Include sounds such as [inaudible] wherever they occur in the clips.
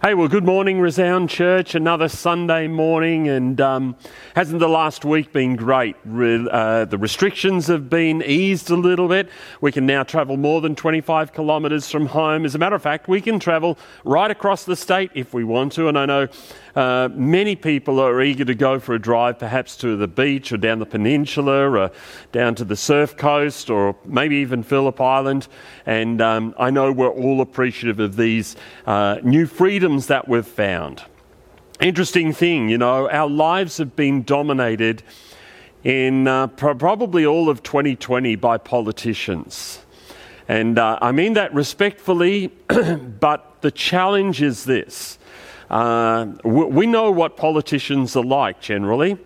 Hey, well, good morning, Resound Church. Another Sunday morning, and um, hasn't the last week been great? Re- uh, the restrictions have been eased a little bit. We can now travel more than 25 kilometres from home. As a matter of fact, we can travel right across the state if we want to, and I know uh, many people are eager to go for a drive, perhaps to the beach or down the peninsula or down to the surf coast or maybe even Phillip Island. And um, I know we're all appreciative of these uh, new freedoms that we've found. Interesting thing, you know, our lives have been dominated in uh, probably all of 2020 by politicians. And uh, I mean that respectfully, [clears throat] but the challenge is this uh, we know what politicians are like generally.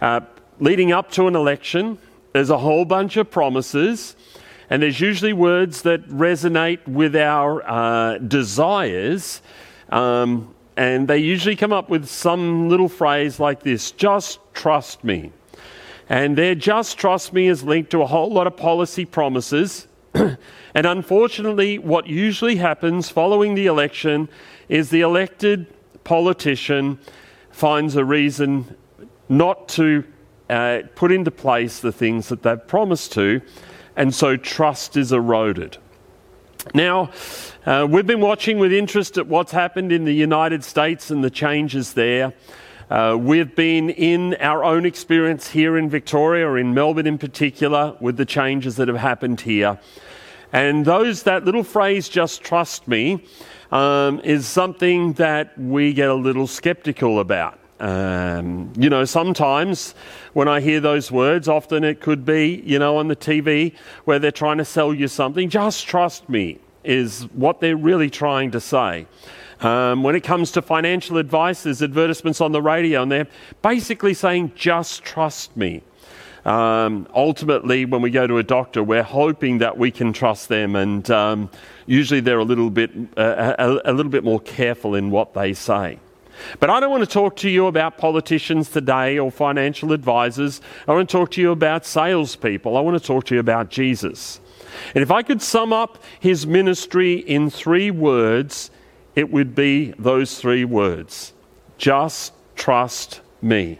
Uh, leading up to an election, there's a whole bunch of promises, and there's usually words that resonate with our uh, desires. Um, and they usually come up with some little phrase like this just trust me. And their just trust me is linked to a whole lot of policy promises. [clears throat] and unfortunately, what usually happens following the election is the elected politician finds a reason not to uh, put into place the things that they've promised to, and so trust is eroded. Now, uh, we've been watching with interest at what's happened in the United States and the changes there. Uh, we've been in our own experience here in Victoria, or in Melbourne in particular, with the changes that have happened here. And those, that little phrase, just trust me, um, is something that we get a little skeptical about. Um, you know, sometimes when I hear those words, often it could be, you know, on the TV where they're trying to sell you something. Just trust me, is what they're really trying to say. Um, when it comes to financial advice, there's advertisements on the radio, and they're basically saying, just trust me. Um, ultimately, when we go to a doctor, we're hoping that we can trust them, and um, usually they're a little bit uh, a, a little bit more careful in what they say. But I don't want to talk to you about politicians today or financial advisors. I want to talk to you about salespeople. I want to talk to you about Jesus. And if I could sum up his ministry in three words, it would be those three words just trust me.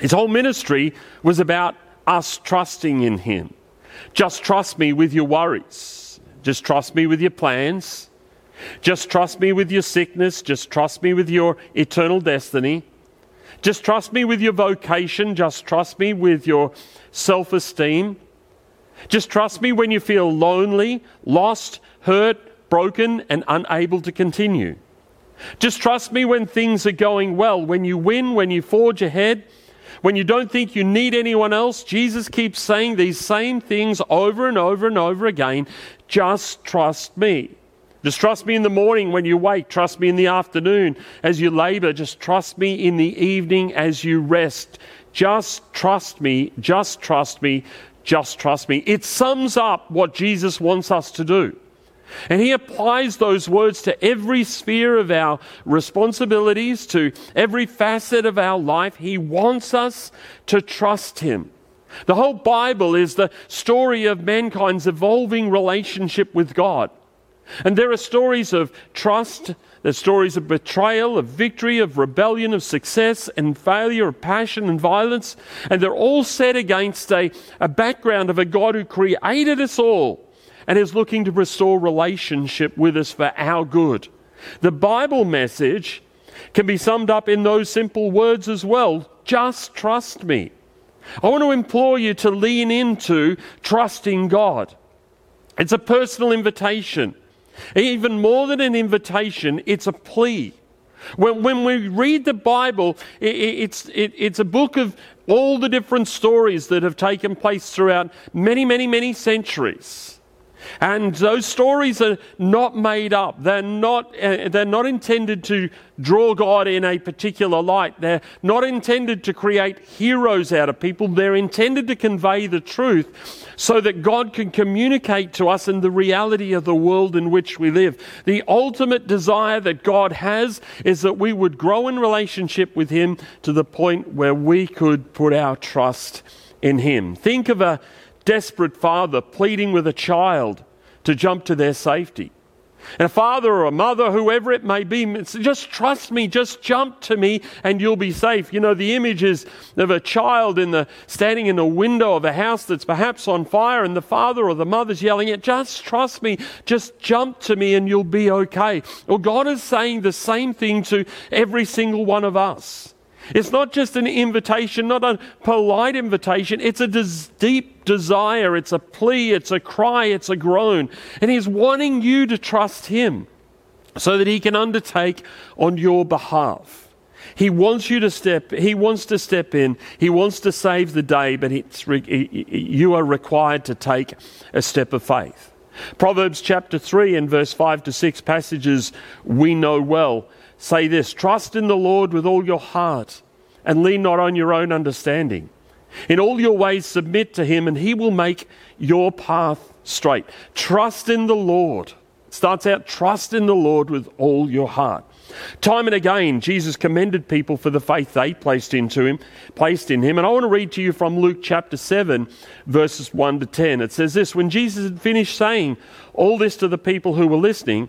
His whole ministry was about us trusting in Him. Just trust me with your worries. Just trust me with your plans. Just trust me with your sickness. Just trust me with your eternal destiny. Just trust me with your vocation. Just trust me with your self esteem. Just trust me when you feel lonely, lost, hurt, broken, and unable to continue. Just trust me when things are going well, when you win, when you forge ahead, when you don't think you need anyone else, Jesus keeps saying these same things over and over and over again. Just trust me. Just trust me in the morning when you wake. Trust me in the afternoon as you labor. Just trust me in the evening as you rest. Just trust me. Just trust me. Just trust me. It sums up what Jesus wants us to do. And he applies those words to every sphere of our responsibilities, to every facet of our life. He wants us to trust him. The whole Bible is the story of mankind's evolving relationship with God. And there are stories of trust, there's stories of betrayal, of victory, of rebellion, of success and failure, of passion and violence. And they're all set against a, a background of a God who created us all and is looking to restore relationship with us for our good. The Bible message can be summed up in those simple words as well just trust me. I want to implore you to lean into trusting God. It's a personal invitation. Even more than an invitation, it's a plea. When, when we read the Bible, it, it's, it, it's a book of all the different stories that have taken place throughout many, many, many centuries. And those stories are not made up. They're not, uh, they're not intended to draw God in a particular light. They're not intended to create heroes out of people. They're intended to convey the truth so that God can communicate to us in the reality of the world in which we live. The ultimate desire that God has is that we would grow in relationship with Him to the point where we could put our trust in Him. Think of a desperate father pleading with a child to jump to their safety. And a father or a mother, whoever it may be, just trust me, just jump to me and you'll be safe. You know, the images of a child in the, standing in a window of a house that's perhaps on fire and the father or the mother's yelling at, just trust me, just jump to me and you'll be okay. Well, God is saying the same thing to every single one of us. It's not just an invitation, not a polite invitation. It's a des- deep desire. It's a plea. It's a cry. It's a groan. And He's wanting you to trust Him so that He can undertake on your behalf. He wants you to step, He wants to step in. He wants to save the day, but re- you are required to take a step of faith. Proverbs chapter 3 and verse 5 to 6 passages we know well say this Trust in the Lord with all your heart and lean not on your own understanding. In all your ways, submit to him, and he will make your path straight. Trust in the Lord. Starts out, trust in the Lord with all your heart. Time and again, Jesus commended people for the faith they placed into him, placed in him. And I want to read to you from Luke chapter 7, verses 1 to 10. It says this When Jesus had finished saying all this to the people who were listening,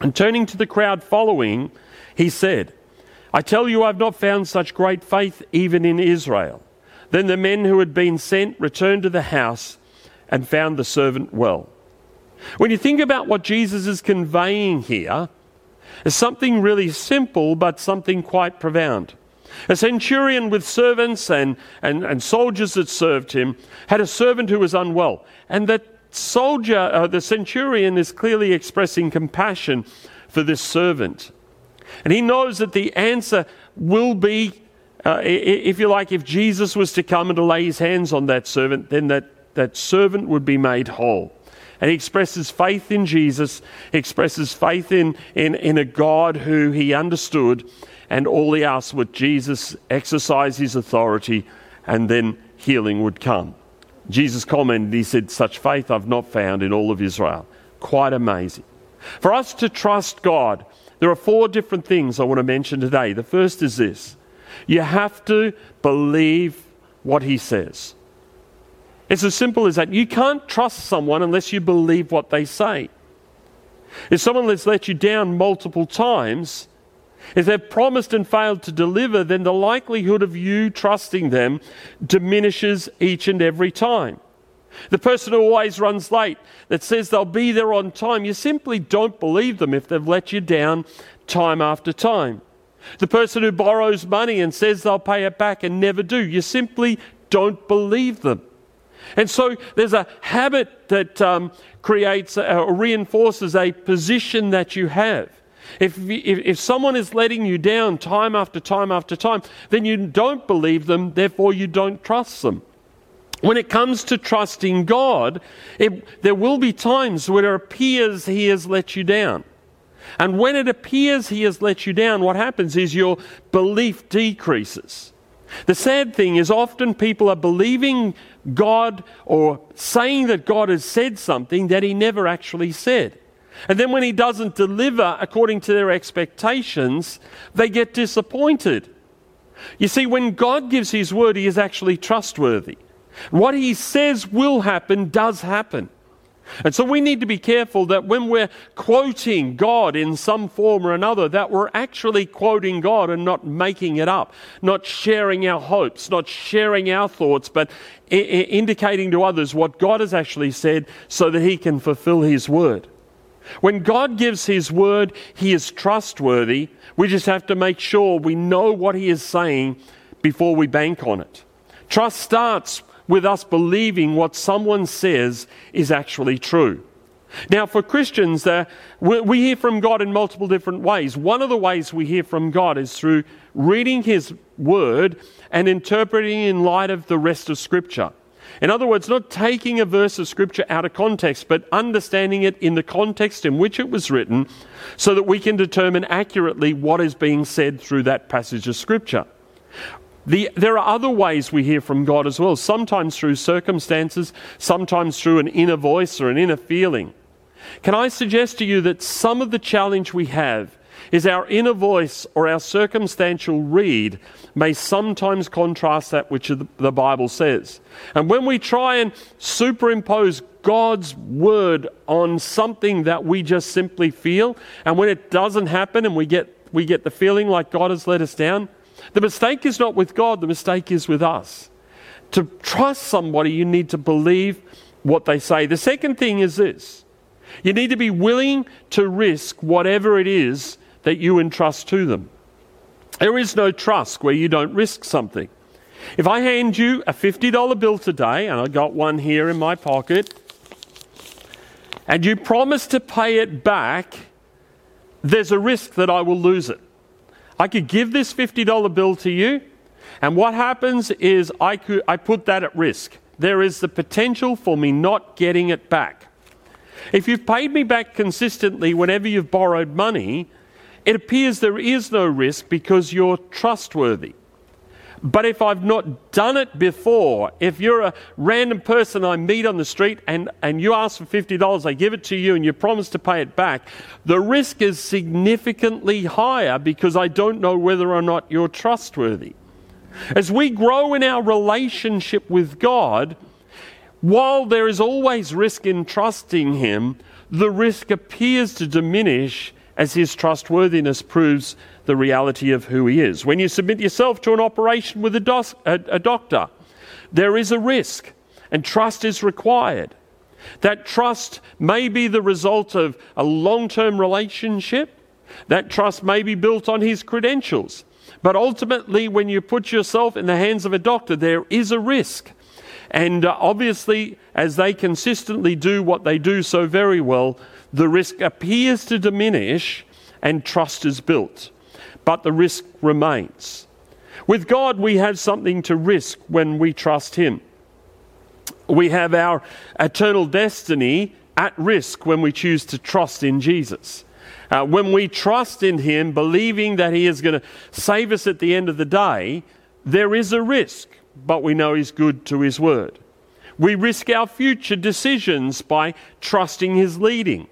And turning to the crowd following, he said, I tell you, I've not found such great faith even in Israel. Then the men who had been sent returned to the house and found the servant well. When you think about what Jesus is conveying here, it's something really simple, but something quite profound. A centurion with servants and, and, and soldiers that served him had a servant who was unwell, and that soldier, uh, the centurion, is clearly expressing compassion for this servant. And he knows that the answer will be, uh, if you like, if Jesus was to come and to lay his hands on that servant, then that, that servant would be made whole. And he expresses faith in Jesus, he expresses faith in, in, in a God who he understood, and all he asked was Jesus exercise his authority, and then healing would come. Jesus commented, he said, Such faith I've not found in all of Israel. Quite amazing. For us to trust God, there are four different things I want to mention today. The first is this you have to believe what he says. It's as simple as that. You can't trust someone unless you believe what they say. If someone has let you down multiple times, if they've promised and failed to deliver, then the likelihood of you trusting them diminishes each and every time. The person who always runs late, that says they'll be there on time, you simply don't believe them if they've let you down time after time. The person who borrows money and says they'll pay it back and never do, you simply don't believe them. And so there's a habit that um, creates uh, or reinforces a position that you have. If, if, if someone is letting you down time after time after time, then you don't believe them, therefore you don't trust them. When it comes to trusting God, it, there will be times where it appears He has let you down. And when it appears He has let you down, what happens is your belief decreases. The sad thing is, often people are believing God or saying that God has said something that He never actually said. And then when he doesn't deliver according to their expectations, they get disappointed. You see, when God gives his word, he is actually trustworthy. What he says will happen does happen. And so we need to be careful that when we're quoting God in some form or another, that we're actually quoting God and not making it up, not sharing our hopes, not sharing our thoughts, but I- I- indicating to others what God has actually said so that He can fulfill His word. When God gives His word, He is trustworthy. We just have to make sure we know what He is saying before we bank on it. Trust starts with us believing what someone says is actually true. Now, for Christians, uh, we, we hear from God in multiple different ways. One of the ways we hear from God is through reading His Word and interpreting in light of the rest of Scripture. In other words, not taking a verse of Scripture out of context, but understanding it in the context in which it was written so that we can determine accurately what is being said through that passage of Scripture. The, there are other ways we hear from God as well, sometimes through circumstances, sometimes through an inner voice or an inner feeling. Can I suggest to you that some of the challenge we have is our inner voice or our circumstantial read may sometimes contrast that which the Bible says. And when we try and superimpose God's word on something that we just simply feel, and when it doesn't happen and we get, we get the feeling like God has let us down, the mistake is not with God, the mistake is with us. To trust somebody, you need to believe what they say. The second thing is this you need to be willing to risk whatever it is that you entrust to them. There is no trust where you don't risk something. If I hand you a $50 bill today, and I got one here in my pocket, and you promise to pay it back, there's a risk that I will lose it. I could give this $50 bill to you, and what happens is I, could, I put that at risk. There is the potential for me not getting it back. If you've paid me back consistently whenever you've borrowed money, it appears there is no risk because you're trustworthy. But if I've not done it before, if you're a random person I meet on the street and, and you ask for $50, I give it to you and you promise to pay it back, the risk is significantly higher because I don't know whether or not you're trustworthy. As we grow in our relationship with God, while there is always risk in trusting Him, the risk appears to diminish as His trustworthiness proves the reality of who he is. When you submit yourself to an operation with a, a, a doctor, there is a risk, and trust is required. That trust may be the result of a long term relationship. That trust may be built on his credentials. But ultimately, when you put yourself in the hands of a doctor, there is a risk. And uh, obviously, as they consistently do what they do so very well, the risk appears to diminish and trust is built but the risk remains. With God, we have something to risk when we trust Him. We have our eternal destiny at risk when we choose to trust in Jesus. Uh, when we trust in Him, believing that He is going to save us at the end of the day, there is a risk, but we know He's good to His word. We risk our future decisions by trusting His leading.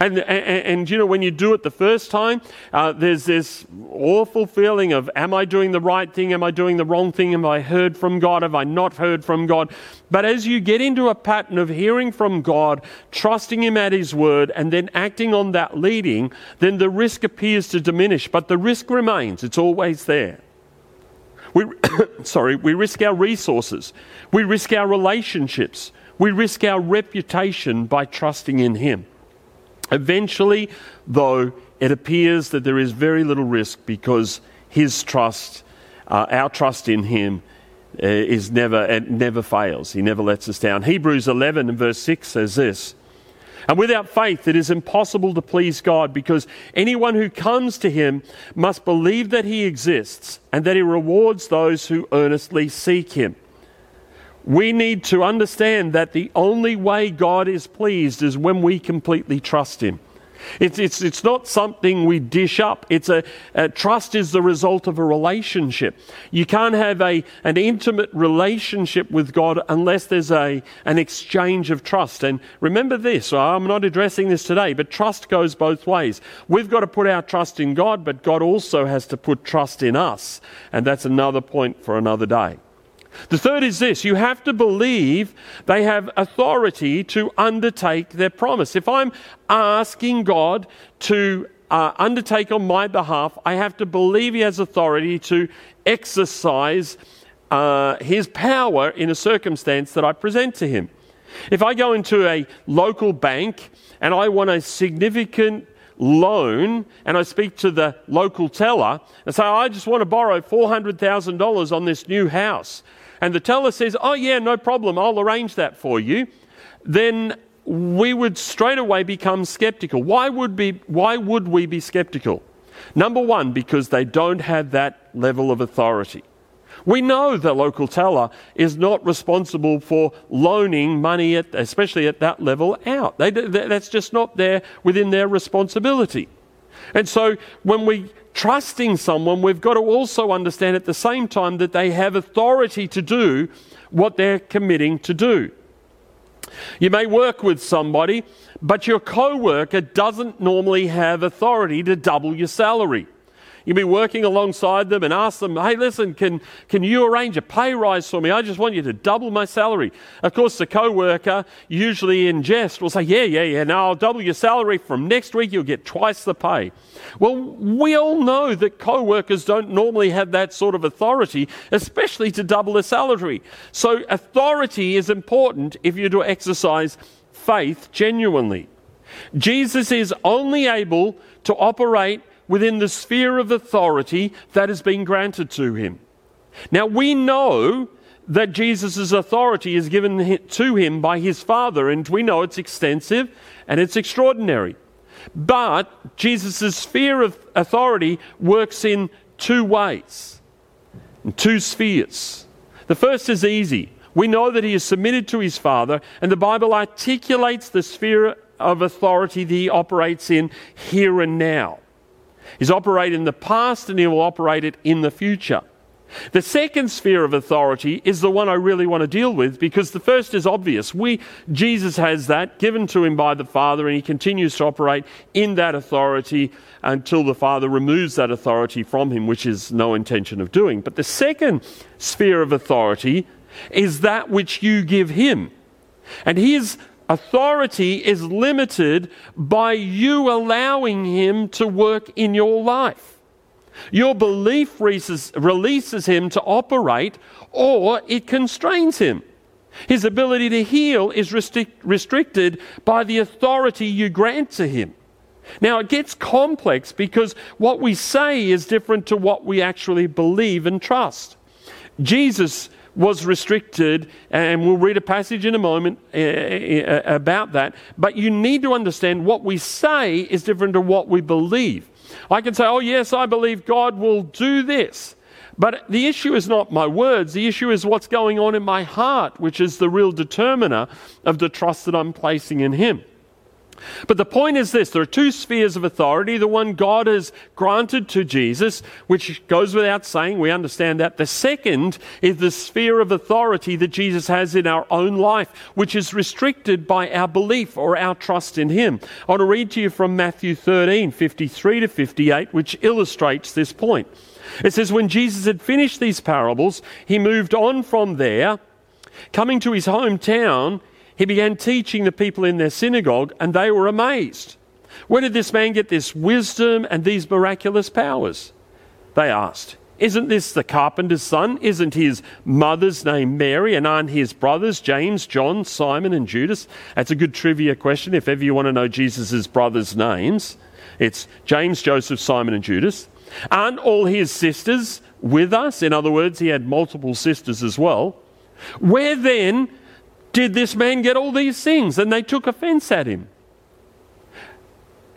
And, and, and, you know, when you do it the first time, uh, there's this awful feeling of, am I doing the right thing? Am I doing the wrong thing? Have I heard from God? Have I not heard from God? But as you get into a pattern of hearing from God, trusting Him at His word, and then acting on that leading, then the risk appears to diminish. But the risk remains, it's always there. We, [coughs] sorry, we risk our resources, we risk our relationships, we risk our reputation by trusting in Him. Eventually, though, it appears that there is very little risk because his trust, uh, our trust in him, uh, is never, it never fails. He never lets us down. Hebrews 11 and verse 6 says this And without faith, it is impossible to please God because anyone who comes to him must believe that he exists and that he rewards those who earnestly seek him we need to understand that the only way God is pleased is when we completely trust Him. It's, it's, it's not something we dish up. It's a, a, trust is the result of a relationship. You can't have a, an intimate relationship with God unless there's a, an exchange of trust. And remember this, I'm not addressing this today, but trust goes both ways. We've got to put our trust in God, but God also has to put trust in us. And that's another point for another day. The third is this you have to believe they have authority to undertake their promise. If I'm asking God to uh, undertake on my behalf, I have to believe He has authority to exercise uh, His power in a circumstance that I present to Him. If I go into a local bank and I want a significant loan and I speak to the local teller and say, I just want to borrow $400,000 on this new house and the teller says, Oh, yeah, no problem, I'll arrange that for you, then we would straight away become skeptical. Why would, be, why would we be skeptical? Number one, because they don't have that level of authority. We know the local teller is not responsible for loaning money, at, especially at that level, out. They, that's just not there within their responsibility. And so when we trusting someone, we've got to also understand at the same time that they have authority to do what they're committing to do. You may work with somebody, but your co worker doesn't normally have authority to double your salary. You'll be working alongside them and ask them, hey, listen, can, can you arrange a pay rise for me? I just want you to double my salary. Of course, the co worker, usually in jest, will say, yeah, yeah, yeah, now I'll double your salary. From next week, you'll get twice the pay. Well, we all know that co workers don't normally have that sort of authority, especially to double a salary. So, authority is important if you're to exercise faith genuinely. Jesus is only able to operate within the sphere of authority that has been granted to him. Now, we know that Jesus' authority is given to him by his Father, and we know it's extensive and it's extraordinary. But Jesus' sphere of authority works in two ways, in two spheres. The first is easy. We know that he is submitted to his Father, and the Bible articulates the sphere of authority that he operates in here and now. He's operated in the past and he will operate it in the future. The second sphere of authority is the one I really want to deal with because the first is obvious. We, Jesus has that given to him by the Father and he continues to operate in that authority until the Father removes that authority from him, which is no intention of doing. But the second sphere of authority is that which you give him. And his Authority is limited by you allowing Him to work in your life. Your belief releases Him to operate, or it constrains Him. His ability to heal is restricted by the authority you grant to Him. Now, it gets complex because what we say is different to what we actually believe and trust. Jesus was restricted, and we'll read a passage in a moment uh, uh, about that. But you need to understand what we say is different to what we believe. I can say, oh, yes, I believe God will do this. But the issue is not my words, the issue is what's going on in my heart, which is the real determiner of the trust that I'm placing in Him. But the point is this there are two spheres of authority. The one God has granted to Jesus, which goes without saying, we understand that. The second is the sphere of authority that Jesus has in our own life, which is restricted by our belief or our trust in Him. I want to read to you from Matthew 13 53 to 58, which illustrates this point. It says, When Jesus had finished these parables, he moved on from there. Coming to his hometown, he began teaching the people in their synagogue, and they were amazed. Where did this man get this wisdom and these miraculous powers? They asked. Isn't this the carpenter's son? Isn't his mother's name Mary? And aren't his brothers James, John, Simon, and Judas? That's a good trivia question if ever you want to know Jesus' brothers' names. It's James, Joseph, Simon, and Judas. Aren't all his sisters with us? In other words, he had multiple sisters as well. Where then did this man get all these things? And they took offense at him.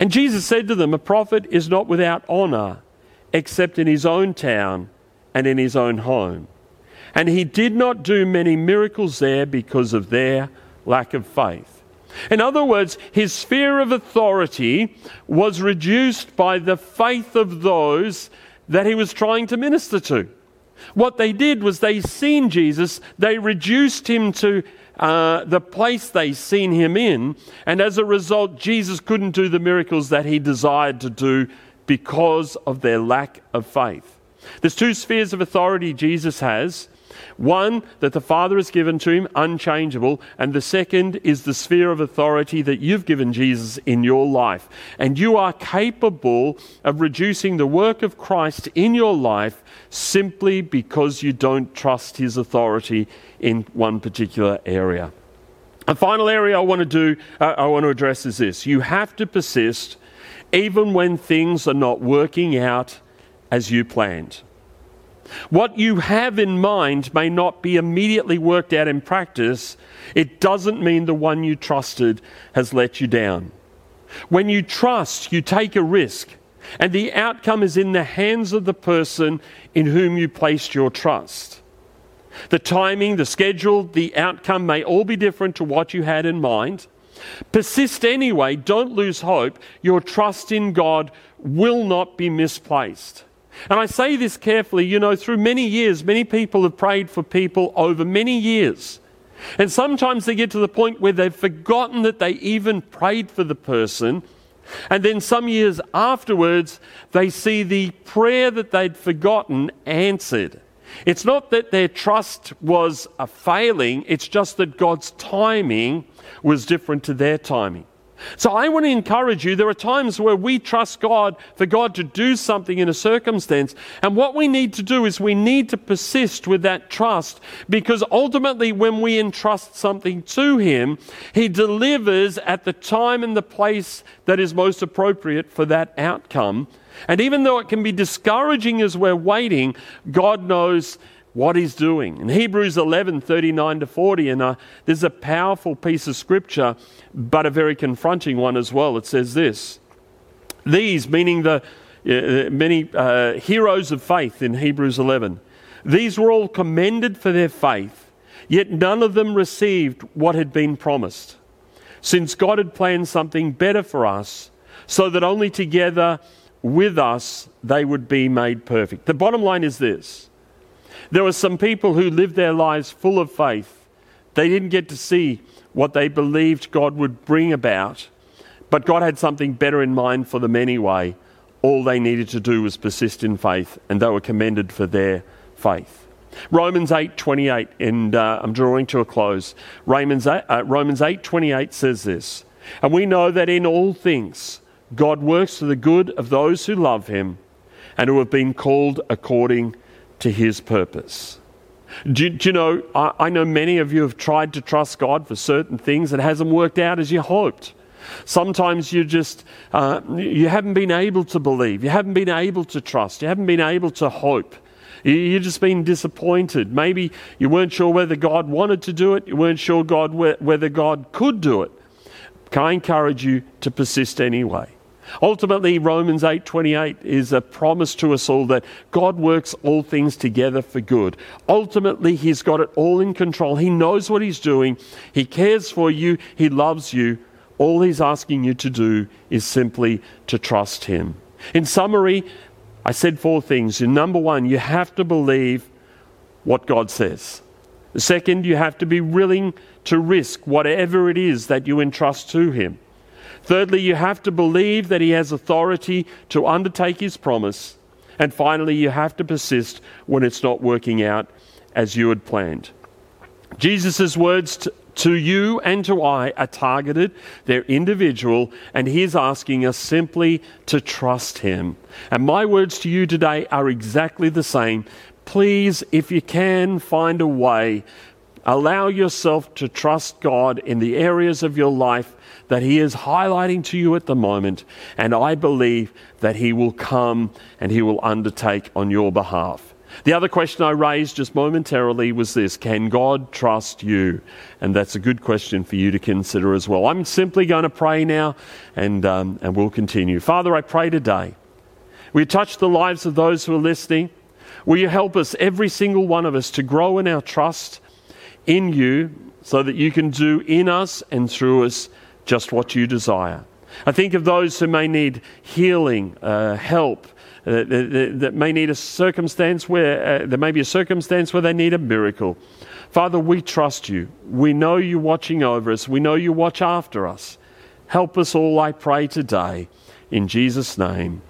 And Jesus said to them, A prophet is not without honor except in his own town and in his own home. And he did not do many miracles there because of their lack of faith. In other words, his sphere of authority was reduced by the faith of those that he was trying to minister to. What they did was they seen Jesus, they reduced him to uh, the place they seen him in, and as a result, Jesus couldn't do the miracles that he desired to do because of their lack of faith. There's two spheres of authority Jesus has. One that the Father has given to him, unchangeable, and the second is the sphere of authority that you've given Jesus in your life. And you are capable of reducing the work of Christ in your life simply because you don't trust his authority in one particular area. A final area I want to do, uh, I want to address is this: you have to persist even when things are not working out as you planned. What you have in mind may not be immediately worked out in practice. It doesn't mean the one you trusted has let you down. When you trust, you take a risk, and the outcome is in the hands of the person in whom you placed your trust. The timing, the schedule, the outcome may all be different to what you had in mind. Persist anyway, don't lose hope. Your trust in God will not be misplaced. And I say this carefully, you know, through many years, many people have prayed for people over many years. And sometimes they get to the point where they've forgotten that they even prayed for the person. And then some years afterwards, they see the prayer that they'd forgotten answered. It's not that their trust was a failing, it's just that God's timing was different to their timing. So I want to encourage you. There are times where we trust God for God to do something in a circumstance. And what we need to do is we need to persist with that trust because ultimately, when we entrust something to Him, He delivers at the time and the place that is most appropriate for that outcome. And even though it can be discouraging as we're waiting, God knows what he's doing. In Hebrews 11 39 to 40, and uh, there's a powerful piece of scripture, but a very confronting one as well. It says this These, meaning the uh, many uh, heroes of faith in Hebrews 11, these were all commended for their faith, yet none of them received what had been promised, since God had planned something better for us, so that only together with us they would be made perfect. The bottom line is this there were some people who lived their lives full of faith. They didn't get to see what they believed God would bring about, but God had something better in mind for them anyway. All they needed to do was persist in faith, and they were commended for their faith. Romans 8:28, and uh, I'm drawing to a close. Romans 8, uh, Romans 8:28 says this, and we know that in all things God works for the good of those who love Him and who have been called according to his purpose. Do, do you know, I, I, know many of you have tried to trust God for certain things that hasn't worked out as you hoped. Sometimes you just, uh, you haven't been able to believe, you haven't been able to trust, you haven't been able to hope. You've just been disappointed. Maybe you weren't sure whether God wanted to do it, you weren't sure God whether God could do it. Can I encourage you to persist anyway? Ultimately, Romans 8:28 is a promise to us all that God works all things together for good. Ultimately, he's got it all in control. He knows what he's doing. He cares for you. He loves you. All he's asking you to do is simply to trust him. In summary, I said four things. Number 1, you have to believe what God says. Second, you have to be willing to risk whatever it is that you entrust to him. Thirdly, you have to believe that He has authority to undertake His promise. And finally, you have to persist when it's not working out as you had planned. Jesus' words to, to you and to I are targeted, they're individual, and He's asking us simply to trust Him. And my words to you today are exactly the same. Please, if you can, find a way. Allow yourself to trust God in the areas of your life that He is highlighting to you at the moment, and I believe that He will come and He will undertake on your behalf. The other question I raised just momentarily was this Can God trust you? And that's a good question for you to consider as well. I'm simply going to pray now and, um, and we'll continue. Father, I pray today. You touch the lives of those who are listening? Will you help us, every single one of us, to grow in our trust in you so that you can do in us and through us just what you desire. I think of those who may need healing, uh, help, uh, that, that, may need a circumstance where uh, there may be a circumstance where they need a miracle. Father, we trust you. We know you're watching over us. We know you watch after us. Help us all, I pray today. In Jesus' name,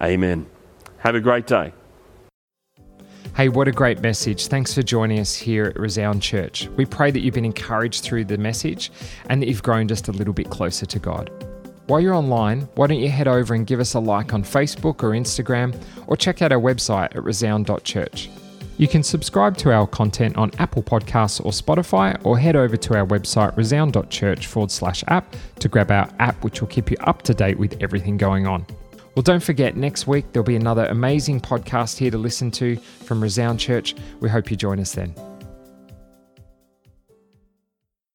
amen. Have a great day. Hey, what a great message. Thanks for joining us here at Resound Church. We pray that you've been encouraged through the message and that you've grown just a little bit closer to God. While you're online, why don't you head over and give us a like on Facebook or Instagram, or check out our website at resound.church. You can subscribe to our content on Apple Podcasts or Spotify, or head over to our website resound.church forward slash app to grab our app, which will keep you up to date with everything going on. Well, don't forget, next week there'll be another amazing podcast here to listen to from Resound Church. We hope you join us then.